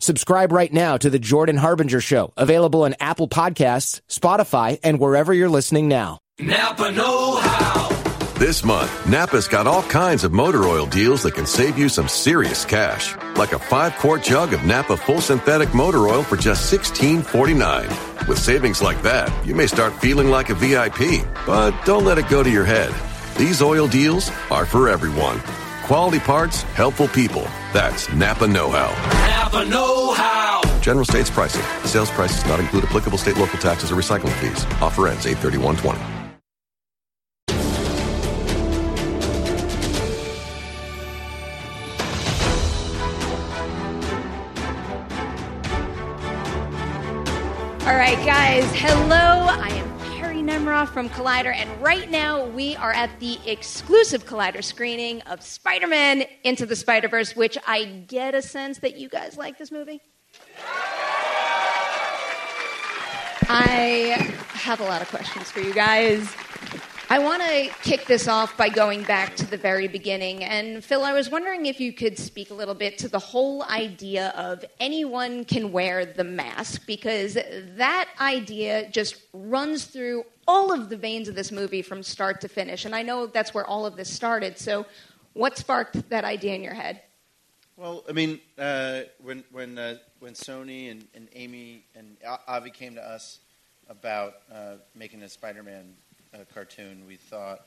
Subscribe right now to the Jordan Harbinger Show, available on Apple Podcasts, Spotify, and wherever you're listening now. Napa Know How. This month, Napa's got all kinds of motor oil deals that can save you some serious cash. Like a five quart jug of Napa full synthetic motor oil for just $16.49. With savings like that, you may start feeling like a VIP. But don't let it go to your head. These oil deals are for everyone. Quality parts, helpful people. That's Napa Know How. Napa Know How. General states pricing. Sales prices not include applicable state local taxes or recycling fees. Offer ends 83120. All right, guys. Hello. I am Nemiroff from Collider, and right now we are at the exclusive Collider screening of Spider Man Into the Spider Verse, which I get a sense that you guys like this movie. I have a lot of questions for you guys. I want to kick this off by going back to the very beginning. And Phil, I was wondering if you could speak a little bit to the whole idea of anyone can wear the mask, because that idea just runs through all of the veins of this movie from start to finish. And I know that's where all of this started. So, what sparked that idea in your head? Well, I mean, uh, when when uh, when Sony and, and Amy and Avi came to us about uh, making a Spider-Man uh, cartoon, we thought,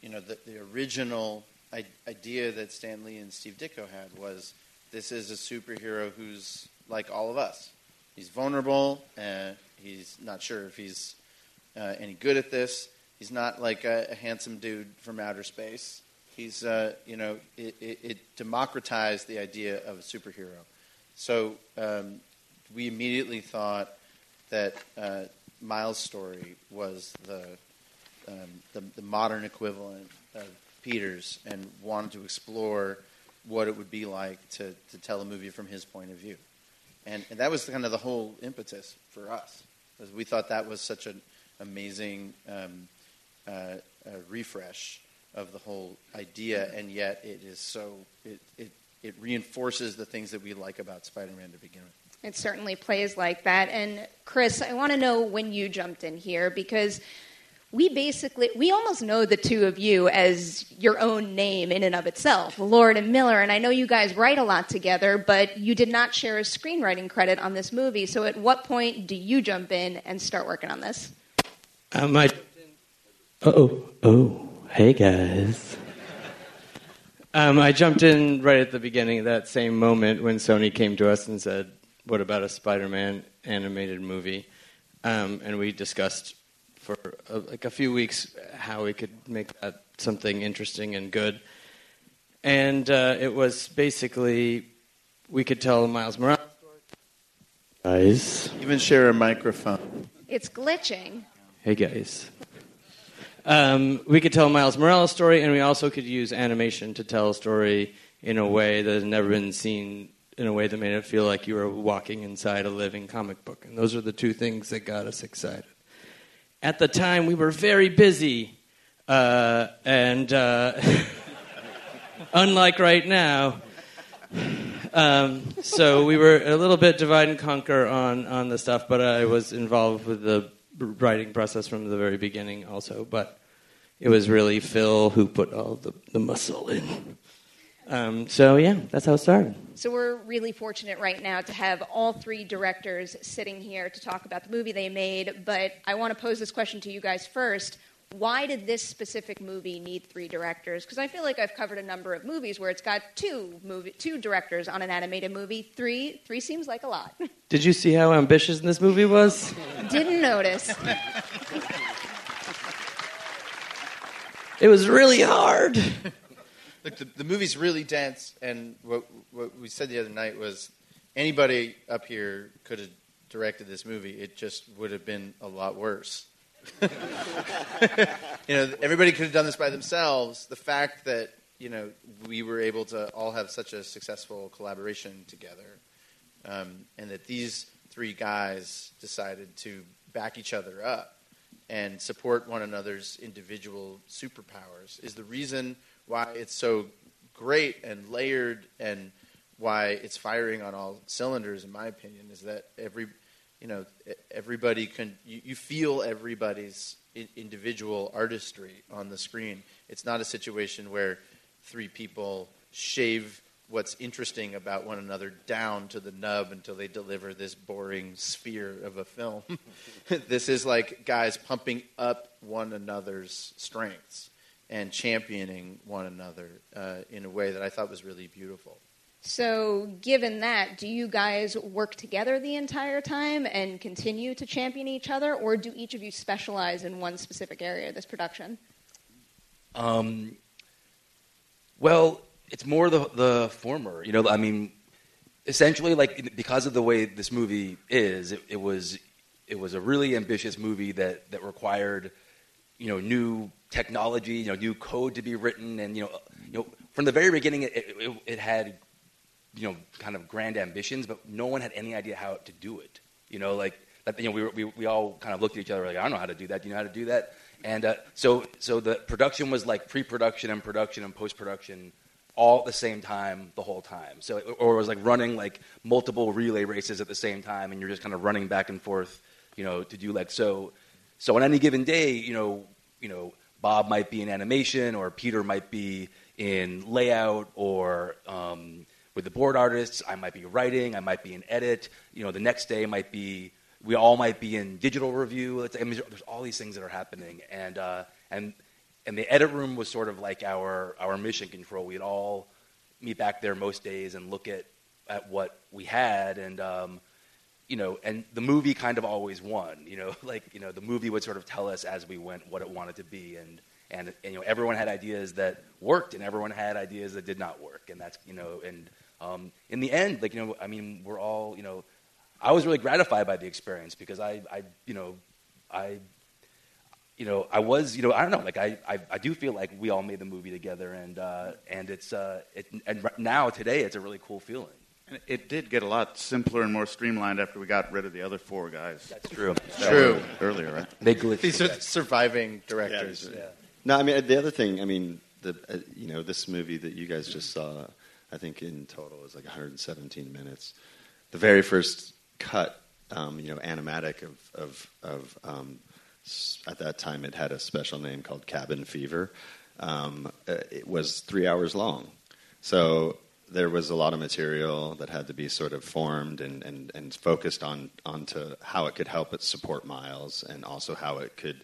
you know, the, the original I- idea that Stan Lee and Steve Ditko had was this is a superhero who's like all of us. He's vulnerable. Uh, he's not sure if he's uh, any good at this. He's not like a, a handsome dude from outer space. He's, uh, you know, it, it, it democratized the idea of a superhero. So um, we immediately thought that uh, Miles' story was the, um, the, the modern equivalent of Peter's, and wanted to explore what it would be like to, to tell a movie from his point of view. And, and that was kind of the whole impetus for us, because we thought that was such an amazing um, uh, refresh of the whole idea, and yet it is so it, it it reinforces the things that we like about Spider-Man to begin with. It certainly plays like that. And Chris, I want to know when you jumped in here because we basically we almost know the two of you as your own name in and of itself, Lord and Miller. And I know you guys write a lot together, but you did not share a screenwriting credit on this movie. So at what point do you jump in and start working on this? Um, I. Oh, oh, hey guys. Um, I jumped in right at the beginning of that same moment when Sony came to us and said, "What about a Spider-Man animated movie?" Um, and we discussed for a, like a few weeks how we could make that something interesting and good. And uh, it was basically we could tell Miles Morales story. Guys, Even share a microphone. It's glitching. Hey guys. Um, we could tell Miles Morales' story, and we also could use animation to tell a story in a way that has never been seen, in a way that made it feel like you were walking inside a living comic book. And those are the two things that got us excited. At the time, we were very busy, uh, and uh, unlike right now, um, so we were a little bit divide and conquer on, on the stuff, but I was involved with the writing process from the very beginning also. But it was really Phil who put all the, the muscle in. Um, so yeah, that's how it started. So we're really fortunate right now to have all three directors sitting here to talk about the movie they made. But I want to pose this question to you guys first. Why did this specific movie need three directors? Because I feel like I've covered a number of movies where it's got two movie, two directors on an animated movie. Three, three seems like a lot. Did you see how ambitious this movie was? Didn't notice. It was really hard. Look, the, the movie's really dense, and what, what we said the other night was anybody up here could have directed this movie. It just would have been a lot worse. you know, everybody could have done this by themselves. The fact that you know we were able to all have such a successful collaboration together, um, and that these three guys decided to back each other up and support one another's individual superpowers is the reason why it's so great and layered and why it's firing on all cylinders in my opinion is that every you know everybody can you, you feel everybody's individual artistry on the screen. It's not a situation where three people shave what's interesting about one another down to the nub until they deliver this boring sphere of a film. This is like guys pumping up one another's strengths and championing one another uh, in a way that I thought was really beautiful. So, given that, do you guys work together the entire time and continue to champion each other, or do each of you specialize in one specific area of this production? Um, well, it's more the the former. You know, I mean, essentially, like because of the way this movie is, it, it was it was a really ambitious movie that that required you know new technology, you know, new code to be written, and you know, you know, from the very beginning, it, it, it, had, you know, kind of grand ambitions, but no one had any idea how to do it. You know, like that, you know, we, we, we all kind of looked at each other like, I don't know how to do that. Do you know how to do that? And uh, so, so the production was like pre-production and production and post-production all at the same time the whole time. So, or it was like running like multiple relay races at the same time, and you're just kind of running back and forth, you know, to do like so. So on any given day, you know, you know, Bob might be in animation, or Peter might be in layout, or um, with the board artists, I might be writing, I might be in edit. You know, the next day might be we all might be in digital review. I mean, there's all these things that are happening, and uh, and and the edit room was sort of like our our mission control. We'd all meet back there most days and look at at what we had, and um, you know, and the movie kind of always won. You know, like you know, the movie would sort of tell us as we went what it wanted to be, and and, and you know, everyone had ideas that worked, and everyone had ideas that did not work, and that's you know, and um, in the end, like you know, I mean, we're all you know, I was really gratified by the experience because I, I you know, I. You know, I was, you know, I don't know, like I, I, I do feel like we all made the movie together, and uh, and it's, uh, it, and now today it's a really cool feeling. And it did get a lot simpler and more streamlined after we got rid of the other four guys. That's true. That true. Earlier, right? They glitched. These are surviving directors. Yeah. No, I mean the other thing. I mean, the uh, you know this movie that you guys just saw. I think in total is like 117 minutes. The very first cut, um, you know, animatic of of, of um, at that time it had a special name called Cabin Fever. Um, uh, it was three hours long. So there was a lot of material that had to be sort of formed and, and, and focused on onto how it could help it support Miles and also how it could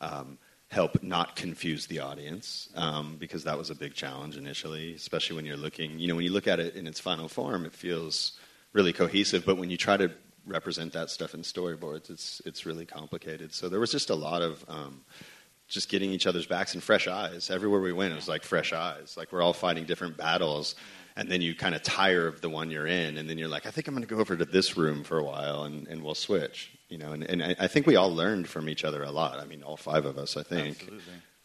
um, help not confuse the audience um, because that was a big challenge initially, especially when you're looking, you know, when you look at it in its final form, it feels really cohesive, but when you try to represent that stuff in storyboards, it's, it's really complicated. So there was just a lot of um, just getting each other's backs and fresh eyes. Everywhere we went, it was like fresh eyes. Like we're all fighting different battles and then you kind of tire of the one you're in, and then you're like, I think I'm going to go over to this room for a while, and, and we'll switch. You know, and, and I think we all learned from each other a lot. I mean, all five of us, I think,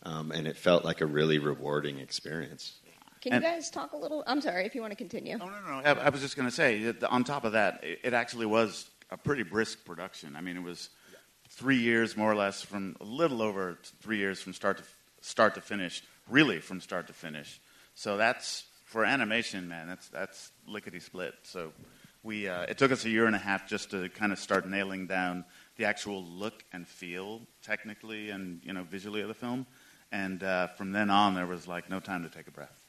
um, and it felt like a really rewarding experience. Can you guys talk a little? I'm sorry if you want to continue. No, no, no. I, I was just going to say, that on top of that, it, it actually was a pretty brisk production. I mean, it was three years more or less from a little over three years from start to start to finish, really from start to finish. So that's for animation, man, that's that's lickety split. So we uh, it took us a year and a half just to kind of start nailing down the actual look and feel technically and you know visually of the film. And uh, from then on, there was like no time to take a breath.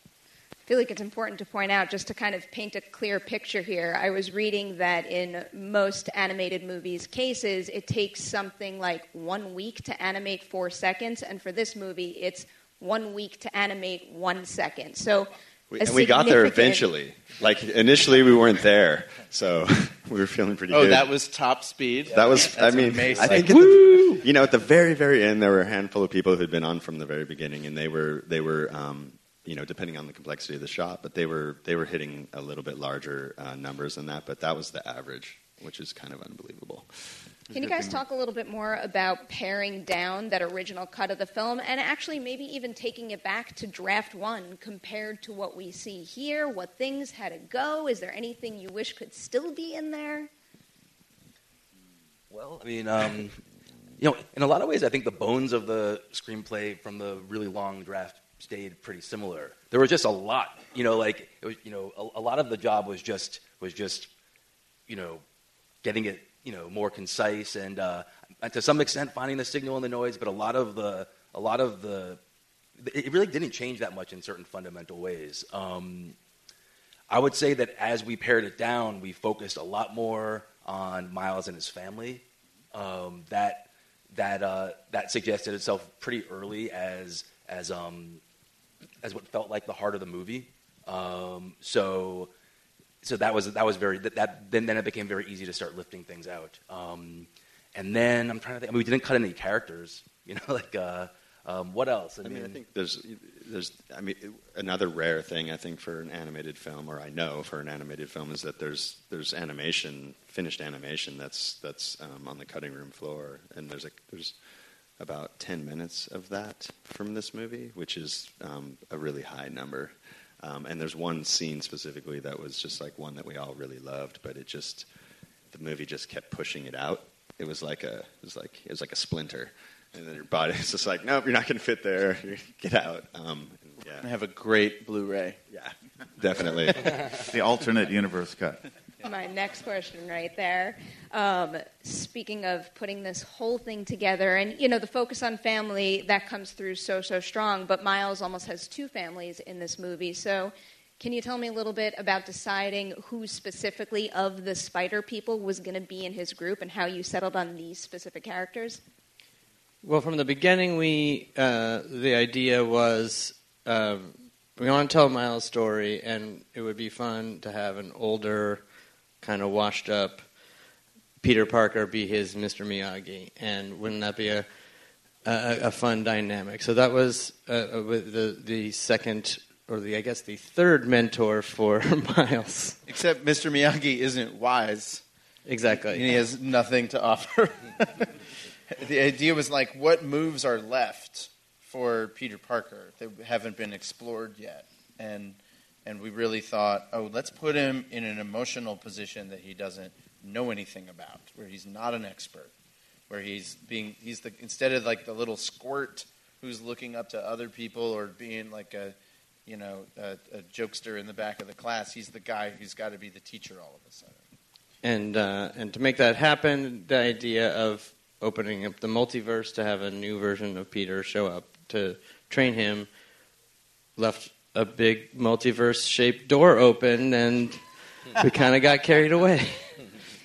I feel like it's important to point out, just to kind of paint a clear picture here. I was reading that in most animated movies cases, it takes something like one week to animate four seconds, and for this movie, it's one week to animate one second. So, We, and we got there eventually. Like initially, we weren't there, so we were feeling pretty good. Oh, good. that was top speed. That was, That's I mean, amazing. I think, at the, you know, at the very, very end, there were a handful of people who had been on from the very beginning, and they were, they were, um, you know, depending on the complexity of the shot, but they were, they were hitting a little bit larger uh, numbers than that. But that was the average, which is kind of unbelievable. Can you guys talk a little bit more about paring down that original cut of the film and actually maybe even taking it back to draft one compared to what we see here? What things had to go? Is there anything you wish could still be in there? Well, I mean, um, you know, in a lot of ways, I think the bones of the screenplay from the really long draft stayed pretty similar. There was just a lot, you know, like it was, you know, a, a lot of the job was just was just, you know, getting it, you know, more concise and uh, and to some extent finding the signal in the noise. But a lot of the a lot of the it really didn't change that much in certain fundamental ways. Um, I would say that as we pared it down, we focused a lot more on Miles and his family. Um, that that uh, that suggested itself pretty early as as um, as what felt like the heart of the movie. Um, so so that was that was very that, that then then it became very easy to start lifting things out. Um, and then I'm trying to think. I mean, we didn't cut any characters. You know, like uh, um, what else? I mean, I think there's, there's, I mean, another rare thing I think for an animated film, or I know for an animated film, is that there's there's animation, finished animation that's that's um, on the cutting room floor, and there's a there's about ten minutes of that from this movie, which is um, a really high number. Um, and there's one scene specifically that was just like one that we all really loved, but it just the movie just kept pushing it out. It was like a it was like it was like a splinter, and then your body body's just like, nope, you're not going to fit there. Get out. Um, yeah, I have a great Blu-ray. Yeah, definitely. the alternate universe cut. My next question, right there. Um, speaking of putting this whole thing together, and you know, the focus on family that comes through so so strong. But Miles almost has two families in this movie. So, can you tell me a little bit about deciding who specifically of the Spider people was going to be in his group, and how you settled on these specific characters? Well, from the beginning, we uh, the idea was um, we want to tell Miles' story, and it would be fun to have an older, kind of washed up Peter Parker be his Mr. Miyagi, and wouldn't that be a a, a fun dynamic? So that was uh, with the the second, or the I guess the third mentor for Miles. Except Mr. Miyagi isn't wise. Exactly. And he has nothing to offer. the idea was like, what moves are left for Peter Parker that haven't been explored yet? And and we really thought, oh, let's put him in an emotional position that he doesn't know anything about, where he's not an expert, where he's being he's the instead of like the little squirt who's looking up to other people or being like a you know a, a jokester in the back of the class, he's the guy who's got to be the teacher all of a sudden. and uh, and to make that happen, the idea of opening up the multiverse to have a new version of Peter show up to train him left a big multiverse shaped door open, and we kind of got carried away.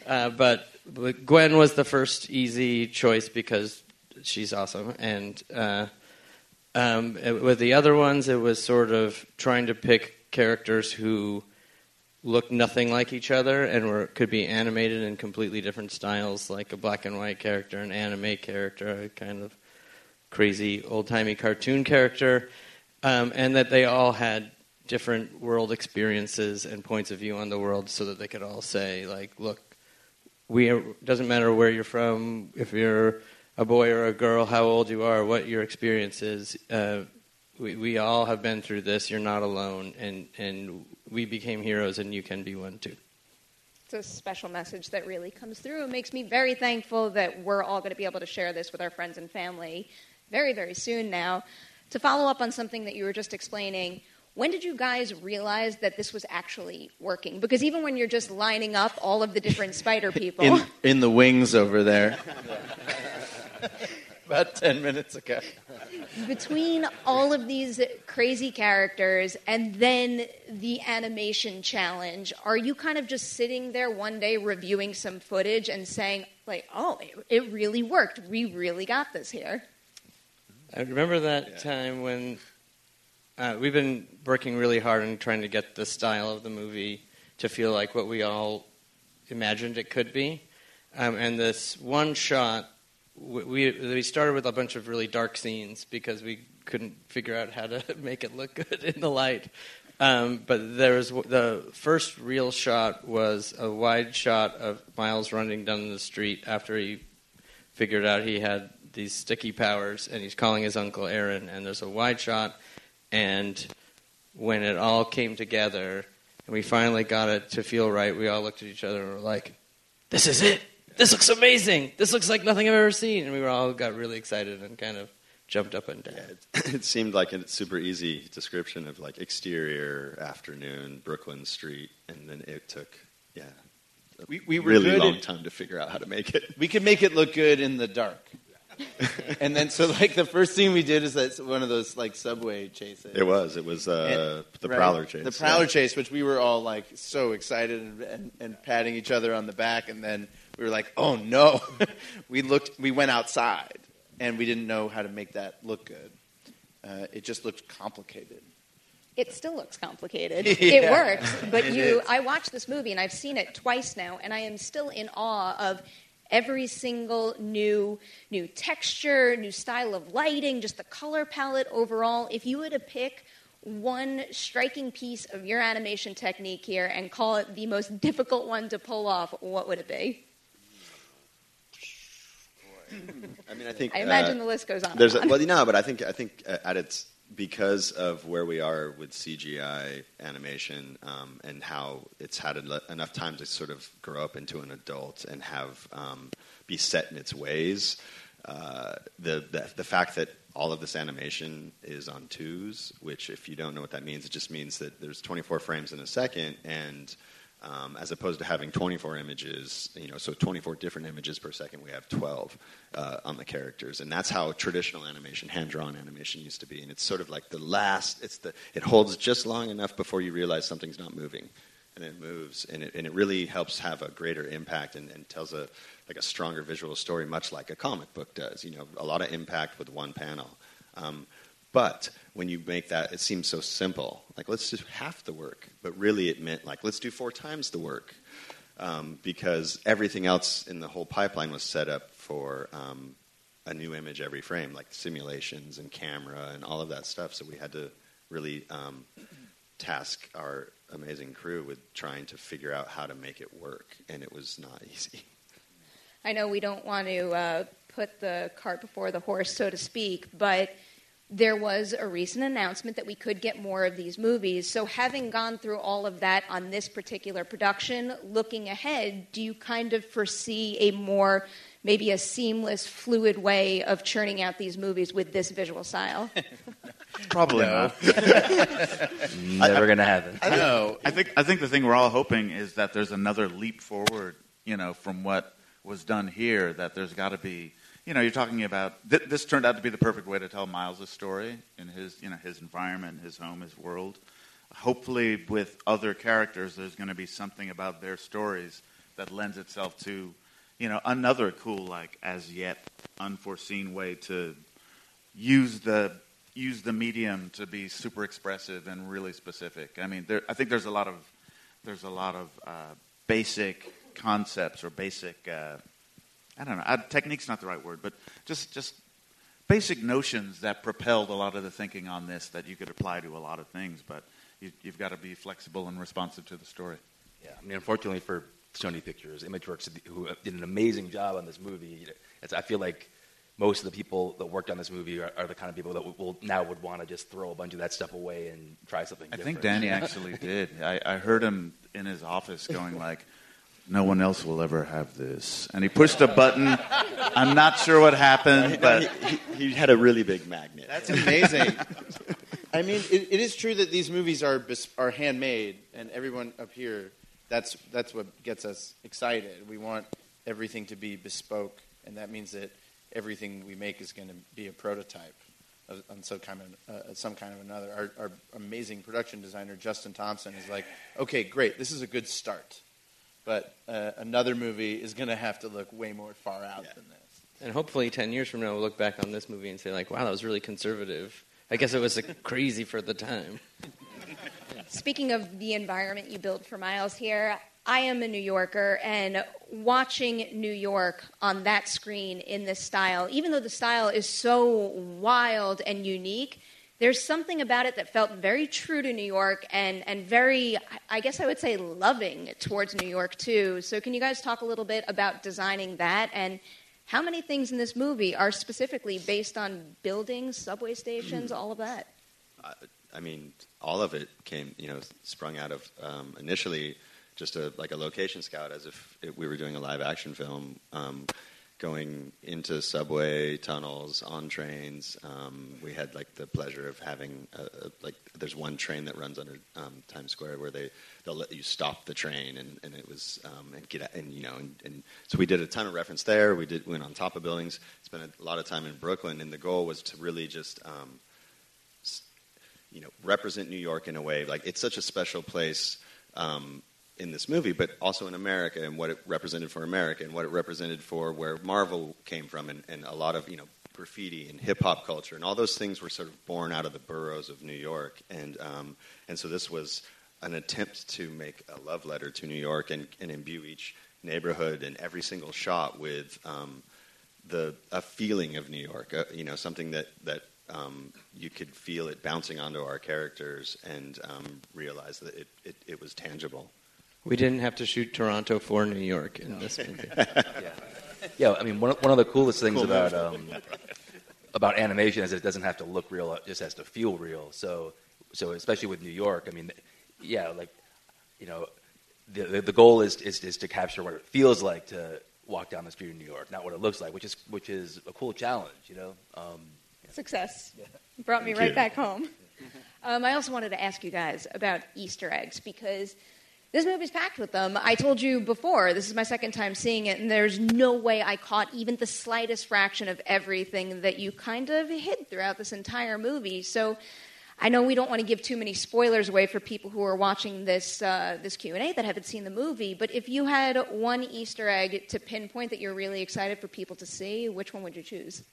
Uh, but, but Gwen was the first easy choice because she's awesome, and uh, um, it- with the other ones, it was sort of trying to pick characters who look nothing like each other and were could be animated in completely different styles, like a black and white character, an anime character, a kind of crazy old timey cartoon character, um, and that they all had different world experiences and points of view on the world, so that they could all say, like, look, we are, doesn't matter where you're from, if you're a boy or a girl, how old you are, what your experience is. Uh, we, we all have been through this. You're not alone, and and we became heroes, and you can be one too. It's a special message that really comes through. It makes me very thankful that we're all going to be able to share this with our friends and family very, very soon now. To follow up on something that you were just explaining, when did you guys realize that this was actually working? Because even when you're just lining up all of the different spider people, in in the wings over there. About ten minutes ago. between all of these crazy characters and then the animation challenge, are you kind of just sitting there one day reviewing some footage and saying, like, oh, it, it really worked. We really got this here? I remember that time when uh, we've been working really hard on trying to get the style of the movie to feel like what we all imagined it could be. Um, and this one shot, we, we we started with a bunch of really dark scenes because we couldn't figure out how to make it look good in the light. Um, but there was the first real shot was a wide shot of Miles running down the street after he figured out he had these sticky powers, and he's calling his uncle Aaron. And there's a wide shot, and when it all came together, and we finally got it to feel right, we all looked at each other and were like, "This is it! This looks amazing! This looks like nothing I've ever seen!" And we were all got really excited and kind of jumped up and down. it, it seemed like a super easy description of like exterior afternoon Brooklyn Street, and then it took yeah We- we were really good long at- time to figure out how to make it. We could make it look good in the dark. and then, so like the first thing we did is that one of those like subway chases. It was it was uh, And- the right? Prowler chase. The Prowler yeah. chase, which we were all like so excited and, and, and patting each other on the back, and then we were like, "Oh no!" we looked, we went outside, and we didn't know how to make that look good. Uh, it just looked complicated. It still looks complicated. Yeah. It works, but you is. I watched this movie and I've seen it twice now and I am still in awe of every single new new texture, new style of lighting, just the color palette overall. If you were to pick one striking piece of your animation technique here and call it the most difficult one to pull off, what would it be? I mean, I think I imagine uh, the list goes on. There's a, well, no, but I think I think uh, at its because of where we are with CGI animation um, and how it's had en- enough time to sort of grow up into an adult and have um, be set in its ways. Uh, the, the the fact that all of this animation is on twos, which if you don't know what that means, it just means that there's 24 frames in a second, and um, as opposed to having 24 images, you know, so 24 different images per second, we have 12 uh, on the characters, and that's how traditional animation, hand-drawn animation, used to be. And it's sort of like the last. It's the it holds just long enough before you realize something's not moving, and it moves, and it and it really helps have a greater impact and, and tells a like a stronger visual story, much like a comic book does. You know, a lot of impact with one panel. Um, but when you make that, it seems so simple. Like, let's do half the work. But really, it meant, like, let's do four times the work. Um, because everything else in the whole pipeline was set up for um, a new image every frame, like simulations and camera and all of that stuff. So we had to really um, task our amazing crew with trying to figure out how to make it work. And it was not easy. I know we don't want to uh, put the cart before the horse, so to speak, but there was a recent announcement that we could get more of these movies. So, having gone through all of that on this particular production, looking ahead, do you kind of foresee a more, maybe a seamless, fluid way of churning out these movies with this visual style? Probably No. not. Never gonna happen. I think, No. I think I think the thing we're all hoping is that there's another leap forward, you know, from what was done here. That there's got to be, you know, you're talking about th- this turned out to be the perfect way to tell Miles' story in his, you know, his environment, his home, his world. Hopefully, with other characters, there's going to be something about their stories that lends itself to, you know, another cool, like as yet unforeseen way to use the use the medium to be super expressive and really specific. I mean, there, I think there's a lot of there's a lot of uh, basic concepts or basic uh, I don't know uh, technique's not the right word, but just just basic notions that propelled a lot of the thinking on this that you could apply to a lot of things. But you, you've got to be flexible and responsive to the story. Yeah, I mean, unfortunately for Sony Pictures, ImageWorks, who did an amazing job on this movie, it's, I feel like most of the people that worked on this movie are, are the kind of people that will now would want to just throw a bunch of that stuff away and try something different. I different. think Danny actually did. I, I heard him in his office going like, "No one else will ever have this," and he pushed a button. I'm not sure what happened, but he, he, he had a really big magnet. That's amazing. I mean, it, it is true that these movies are bes- are handmade, and everyone up here, that's that's what gets us excited. We want everything to be bespoke, and that means that everything we make is going to be a prototype of, on some kind of uh, some kind of another. Our, our amazing production designer Justin Thompson is like, okay, great, this is a good start, but uh, another movie is going to have to look way more far out than this. And hopefully, 10 years from now, we'll look back on this movie and say, like, wow, that was really conservative. I guess it was crazy for the time. Speaking of the environment you built for Miles here, I am a New Yorker, and watching New York on that screen in this style, even though the style is so wild and unique, there's something about it that felt very true to New York and, and very, I guess I would say, loving towards New York, too. So, can you guys talk a little bit about designing that and how many things in this movie are specifically based on buildings, subway stations, all of that? I, I mean, all of it came, you know, sprung out of um, initially just a like a location scout, as if it, we were doing a live action film, um, going into subway tunnels, on trains. Um, we had like the pleasure of having a, a, like there's one train that runs under um, Times Square where they they'll let you stop the train, and, and it was um, and get and you know and, and so we did a ton of reference there. We did went on top of buildings, spent a lot of time in Brooklyn, and the goal was to really just um, you know represent New York in a way like it's such a special place um, in this movie, but also in America and what it represented for America and what it represented for where Marvel came from and, and a lot of you know graffiti and hip hop culture and all those things were sort of born out of the boroughs of New York and um, and so this was an attempt to make a love letter to New York and, and imbue each neighborhood and every single shot with um, the a feeling of New York, uh, you know, something that that um, you could feel it bouncing onto our characters and um, realize that it, it, it, was tangible. We didn't have to shoot Toronto for New York in this movie. yeah. yeah, I mean, one of, one of the coolest things cool about um, about animation is it doesn't have to look real; it just has to feel real. So, so especially with New York, I mean, yeah, like you know, the the, the goal is, is is to capture what it feels like to walk down the street in New York, not what it looks like, which is which is a cool challenge, you know. Um, Success. Brought me right you. back home. Um, I also wanted to ask you guys about Easter eggs because this movie's packed with them. I told you before, this is my second time seeing it, and there's no way I caught even the slightest fraction of everything that you kind of hid throughout this entire movie. So I know we don't want to give too many spoilers away for people who are watching this uh, this Q and A that haven't seen the movie. But if you had one Easter egg to pinpoint that you're really excited for people to see, which one would you choose?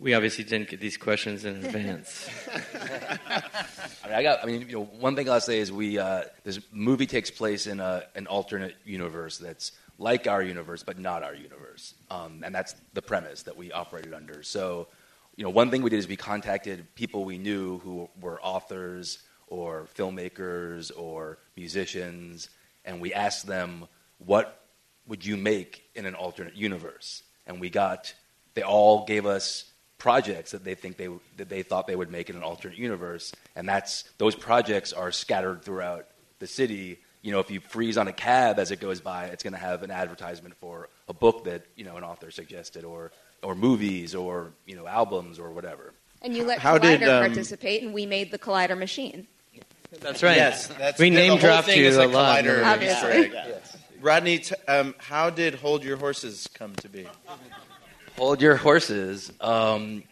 We obviously didn't get these questions in advance. I, mean, I got. I mean, you know, one thing I'll say is we uh, this movie takes place in a, an alternate universe that's like our universe but not our universe, um, and that's the premise that we operated under. So, you know, one thing we did is we contacted people we knew who were authors or filmmakers or musicians, and we asked them, "What would you make in an alternate universe?" And we got. They all gave us projects that they think they that they thought they would make in an alternate universe, and that's those projects are scattered throughout the city. You know, if you freeze on a cab as it goes by, it's going to have an advertisement for a book that you know an author suggested, or or movies, or you know albums, or whatever. And you let How Collider did, um, participate, and we made the Collider machine. That's right. Yes, that's, we name dropped you a, a lot. Collider Obviously. Yes. Rodney, t- um, how did Hold Your Horses come to be? Hold your horses. Um,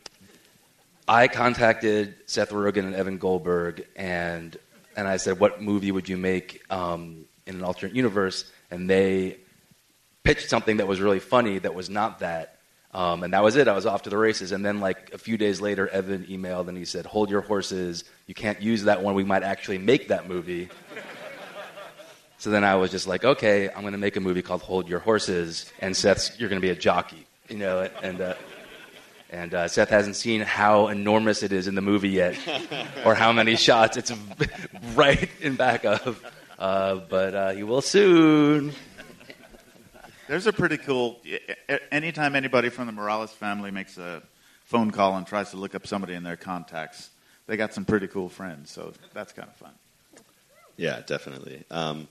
I contacted Seth Rogen and Evan Goldberg, and and I said, "What movie would you make um, in an alternate universe?" And they pitched something that was really funny that was not that. Um, and that was it. I was off to the races. And then, like a few days later, Evan emailed and he said, "Hold your horses. You can't use that one. We might actually make that movie." so then I was just like, "Okay, I'm going to make a movie called Hold Your Horses." And Seth, "You're going to be a jockey." You know, and uh, and uh, Seth hasn't seen how enormous it is in the movie yet, or how many shots it's right in back of. Uh, but uh, he will soon. There's a pretty cool. Anytime anybody from the Morales family makes a phone call and tries to look up somebody in their contacts, they got some pretty cool friends. So that's kind of fun. Yeah, definitely. Um,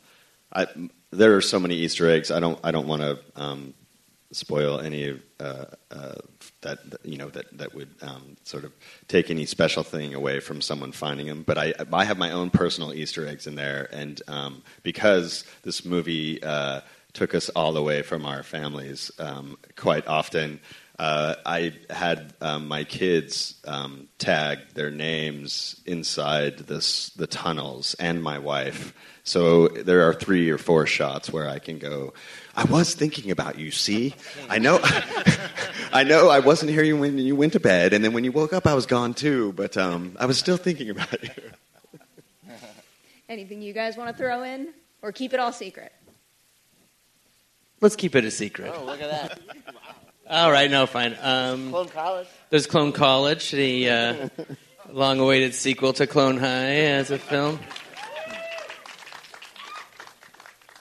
I, there are so many Easter eggs. I don't. I don't want to um, spoil any of uh, uh, that you know that that would um, sort of take any special thing away from someone finding them. But I I have my own personal Easter eggs in there, and um, because this movie uh, took us all away from our families um, quite often. Uh, I had um, my kids um, tag their names inside this the tunnels and my wife. So there are three or four shots where I can go. I was thinking about you. See, I know, I know. I wasn't here when you went to bed, and then when you woke up, I was gone too. But um, I was still thinking about you. Anything you guys want to throw in, or keep it all secret? Let's keep it a secret. Oh, look at that. All right, no, fine. Um, Clone College. there's Clone College, the uh, long-awaited sequel to Clone High as a film.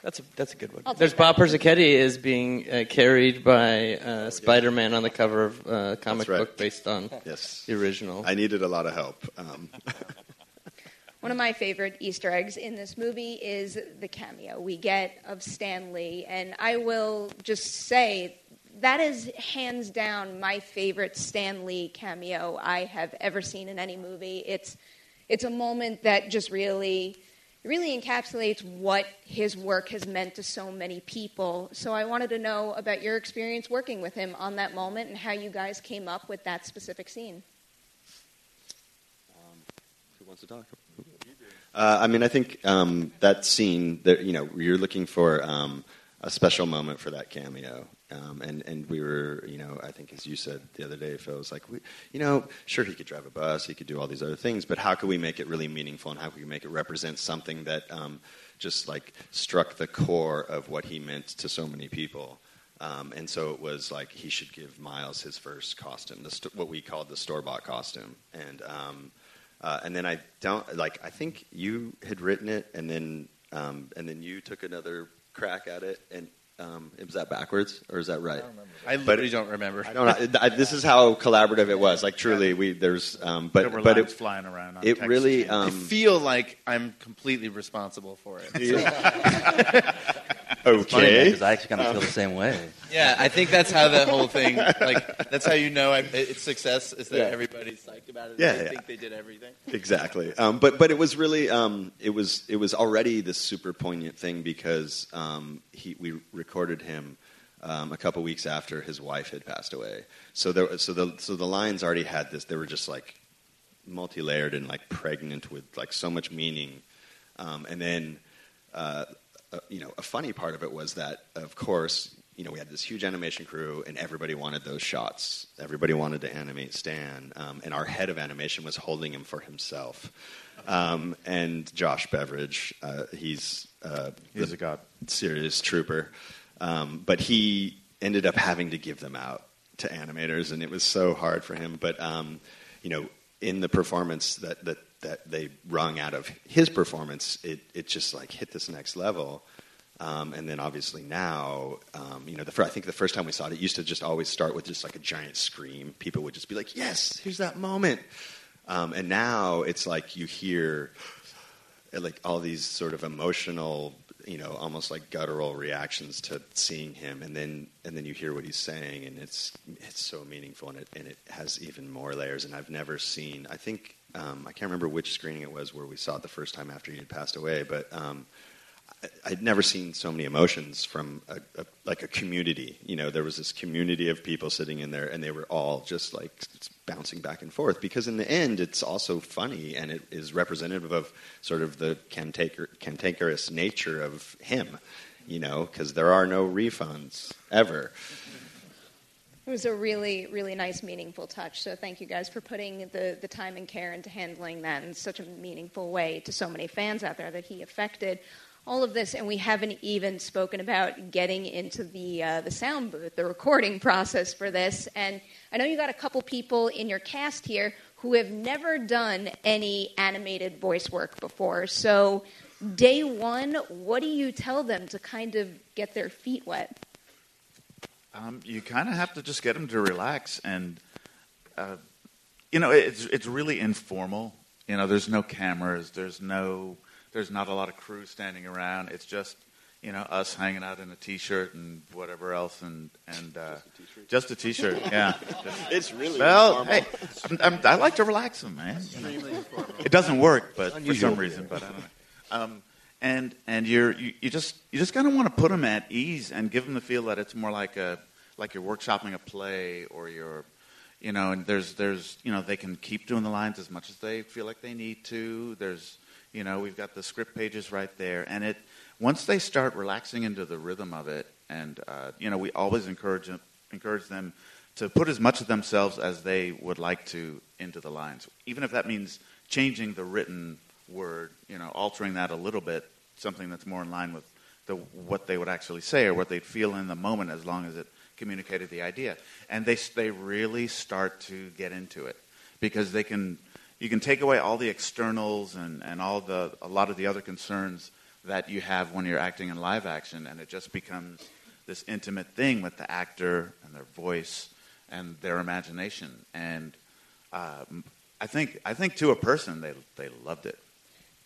That's a that's a good one. I'll There's that. Bob Persichetti is being uh, carried by uh, Spider-Man on the cover of uh, comic right. book based on Yes, the original. I needed a lot of help. Um, One of my favorite Easter eggs in this movie is the cameo we get of Stan Lee. And I will just say that is hands down my favorite Stan Lee cameo I have ever seen in any movie. It's, it's a moment that just really, really encapsulates what his work has meant to so many people. So I wanted to know about your experience working with him on that moment and how you guys came up with that specific scene. Who wants to talk? Uh, I mean, I think um, that scene, that, you know, you're looking for um, a special moment for that cameo. Um, and, and we were, you know, I think as you said the other day, Phil, was like, we, you know, sure, he could drive a bus, he could do all these other things, but how could we make it really meaningful and how could we make it represent something that um, just like struck the core of what he meant to so many people? Um, and so it was like he should give Miles his first costume, the st- what we called the store bought costume. And, um, uh, and then I don't like. I think you had written it, and then um, and then you took another crack at it. And um, was that backwards, or is that right? I But- literally don't remember. I don't know. I, this is how collaborative it was. Like truly, we there's. Um, There but were but lines it, flying around. On it really. chains. I Um, feel like I'm completely responsible for it. okay. because I actually kind of feel the same way. Yeah, I think that's how the whole thing. Like, that's how you know I, it's success is that Yeah. everybody's psyched about it. Yeah, they yeah. think they did everything. exactly. Um, but but it was really um, it was it was already this super poignant thing because um, he we recorded him um, a couple weeks after his wife had passed away. So there so the so the lines already had this. They were just like multi layered and like pregnant with like so much meaning. Um, and then uh, uh, you know a funny part of it was that of course you know we had this huge animation crew and everybody wanted those shots. Everybody wanted to animate Stan, um, and our head of animation was holding him for himself. Um, and Josh Beveridge, uh, he's uh, He's a god. serious trooper, um, but he ended up having to give them out to animators, and it was so hard for him. But um, you know, in the performance that that that they wrung out of his performance, it it just like hit this next level. Um, and then obviously now, um, you know, the I think the first time we saw it, it used to just always start with just like a giant scream. People would just be like, "Yes, here's that moment." Um, and now it's like you hear uh, like all these sort of emotional, you know, almost like guttural reactions to seeing him, and then and then you hear what he's saying, and it's it's so meaningful, and it and it has even more layers. And I've never seen. I think um, I can't remember which screening it was where we saw it the first time after he had passed away, but. Um, I- I'd never seen so many emotions from a, a, like a community. You know, there was this community of people sitting in there, and they were all just like bouncing back and forth. Because in the end, it's also funny, and it is representative of sort of the cantanker, cantankerous nature of him. You know, because there are no refunds ever. It was a really, really nice, meaningful touch. So thank you guys for putting the, the time and care into handling that in such a meaningful way to so many fans out there that he affected. All of this, and we haven't even spoken about getting into the uh, the sound booth, the recording process for this. And I know you got a couple people in your cast here who have never done any animated voice work before. So, day one, what do you tell them to kind of get their feet wet? Um, you kind of have to just get them to relax, and uh, you know, it's it's really informal. You know, there's no cameras, there's no, there's not a lot of crew standing around. It's just you know us hanging out in a t-shirt and whatever else, and and uh, just a t-shirt. Yeah, It's really well, informal. hey, I'm, I'm, I like to relax them, man. You know. It doesn't work, but for some reason, but I don't know. Um, and and you're you, you just you just kind of want to put them at ease and give them the feel that it's more like a like you're workshopping a play or you're you know and there's there's you know they can keep doing the lines as much as they feel like they need to. There's you know we've got the script pages right there. And it once they start relaxing into the rhythm of it and uh, you know we always encourage encourage them to put as much of themselves as they would like to into the lines. Even if that means changing the written word you know altering that a little bit something that's more in line with the, what they would actually say or what they'd feel in the moment as long as it communicated the idea. And they, they really start to get into it because they can, you can take away all the externals and, and all the, a lot of the other concerns that you have when you're acting in live action and it just becomes this intimate thing with the actor and their voice and their imagination. And uh, I think, I think to a person, they, they loved it.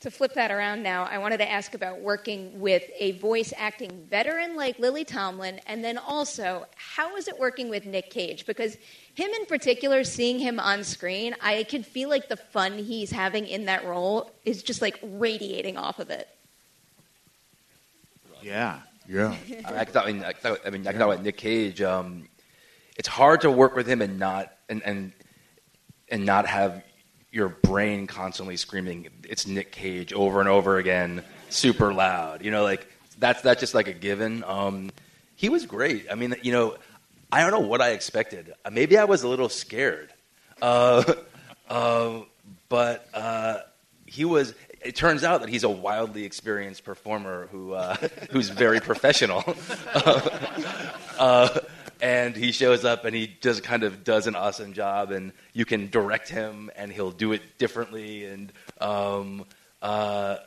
To flip that around now, I wanted to ask about working with a voice acting veteran like Lily Tomlin, and then also, how is it working with Nick Cage? Because him in particular, seeing him on screen, I can feel like the fun he's having in that role is just like radiating off of it. Yeah, yeah. I, can talk, I mean, I, I mean, I can talk about Nick Cage. Um, it's hard to work with him and not and and and not have your brain constantly screaming, "It's Nick Cage" over and over again, super loud. You know, like that's that's just like a given. Um, he was great. I mean, you know, I don't know what I expected. Uh, maybe I was a little scared, uh, uh, but uh, he was. It turns out that he's a wildly experienced performer who uh, who's very professional. And he shows up and he just kind of does an awesome job and you can direct him and he'll do it differently and um, uh,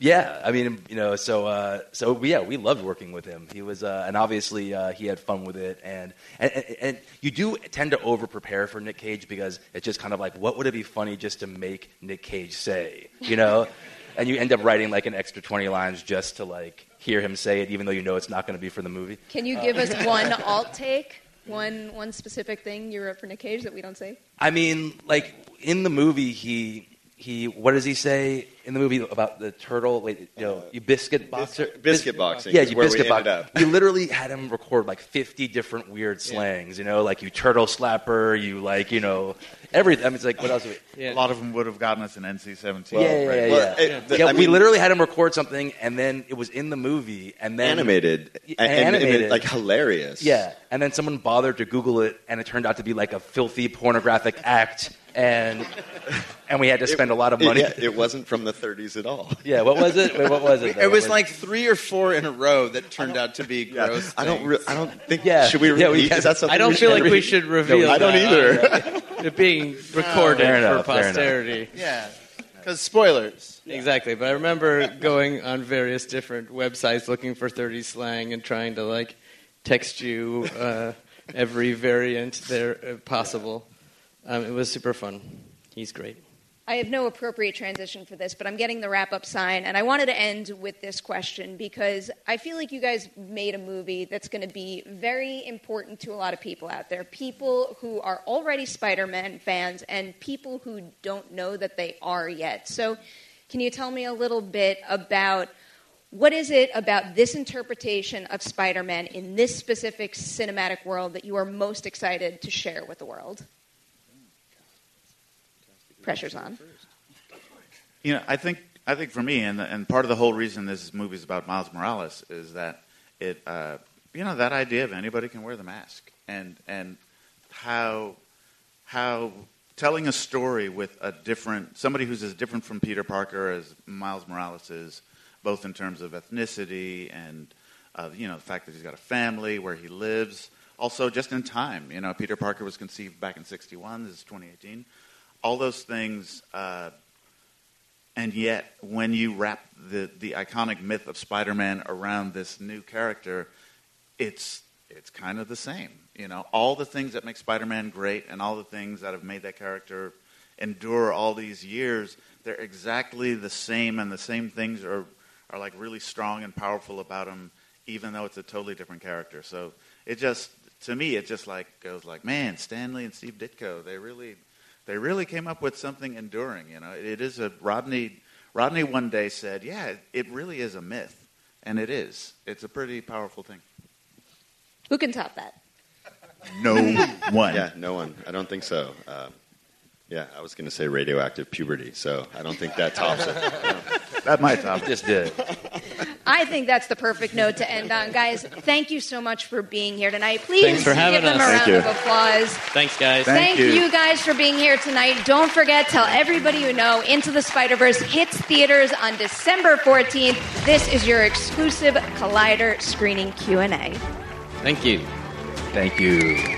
yeah i mean you know so uh, so yeah we loved working with him. He was uh, and obviously uh, he had fun with it and, and and and you do tend to over prepare for nick cage because it's just kind of like what would it be funny just to make nick cage say you know? And you end up writing like an extra 20 lines just to like hear him say it, even though you know it's not going to be for the movie. Can you uh, give us one alt take? One one specific thing you wrote for Nick Cage that we don't say? I mean, like in the movie, he he what does he say in the movie about the turtle? Wait, you know, uh, you biscuit boxer, biscuit boxing. Yeah, you where biscuit we box. ended up. We literally had him record like fifty different weird slangs. You know, like you turtle slapper, you like you know everything. I mean, it's like what else? Are we, A lot of them would have gotten us an NC-17. yeah, yeah, yeah. yeah. Well, it- the- Yeah, I we mean- literally had him record something, and then it was in the movie, and then animated, Yeah, and, and- and animated. like hilarious. Yeah, and then someone bothered to Google it, and it turned out to be like a filthy pornographic act, and and we had to spend a lot of It- money. yeah, it wasn't from the 30s at all. Yeah, what was it? Wait, what was it? though? It was What like three or four in a row that turned out to be Yeah, gross. I don't. Re- I don't think. Yeah, Should we yeah, we repeat? can- Is that something I don't we feel should like we repeat? should reveal. I don't that. either. It being recorded Fair enough, for posterity. Yeah, because spoilers. Exactly, but I remember going on various different websites looking for 30 slang and trying to like text you uh, every variant there uh, possible. Um, it was super fun. He's great. I have no appropriate transition for this, but I'm getting the wrap up sign, and I wanted to end with this question because I feel like you guys made a movie that's going to be very important to a lot of people out there. People who are already Spider Man fans and people who don't know that they are yet. So, can you tell me a little bit about what is it about this interpretation of Spider Man in this specific cinematic world that you are most excited to share with the world? Pressure's on. You know, I think I think for me, and and part of the whole reason this movie is about Miles Morales is that it, uh, you know, that idea of anybody can wear the mask, and and how how telling a story with a different somebody who's as different from Peter Parker as Miles Morales is, both in terms of ethnicity and uh, you know the fact that he's got a family where he lives, also just in time. You know, Peter Parker was conceived back in '61. This is 2018. All those things. Uh, and yet, when you wrap the, the iconic myth of Spider-Man around this new character, it's it's kind of the same. You know, all the things that make Spider-Man great, and all the things that have made that character endure all these years, they're exactly the same, and the same things are are like really strong and powerful about him, even though it's a totally different character. So it just, to me, it just like goes like, man, Stan Lee and Steve Ditko, they really they really came up with something enduring. You know, it is a Rodney. Rodney one day said, "Yeah, it, it really is a myth, and it is. It's a pretty powerful thing." Who can top that? No one. Yeah, no one. I don't think so. Um, yeah, I was going to say radioactive puberty, so I don't think that tops it. That might top it. Just did. I think that's the perfect note to end on. Guys, thank you so much for being here tonight. Please for give them us. a Thank round you. of applause. Thanks, guys. Thank, you. guys for being here tonight. Don't forget, tell everybody you know, Into the Spider Verse hits theaters on December 14th. This is your exclusive Collider screening Q and A. Thank you. Thank you.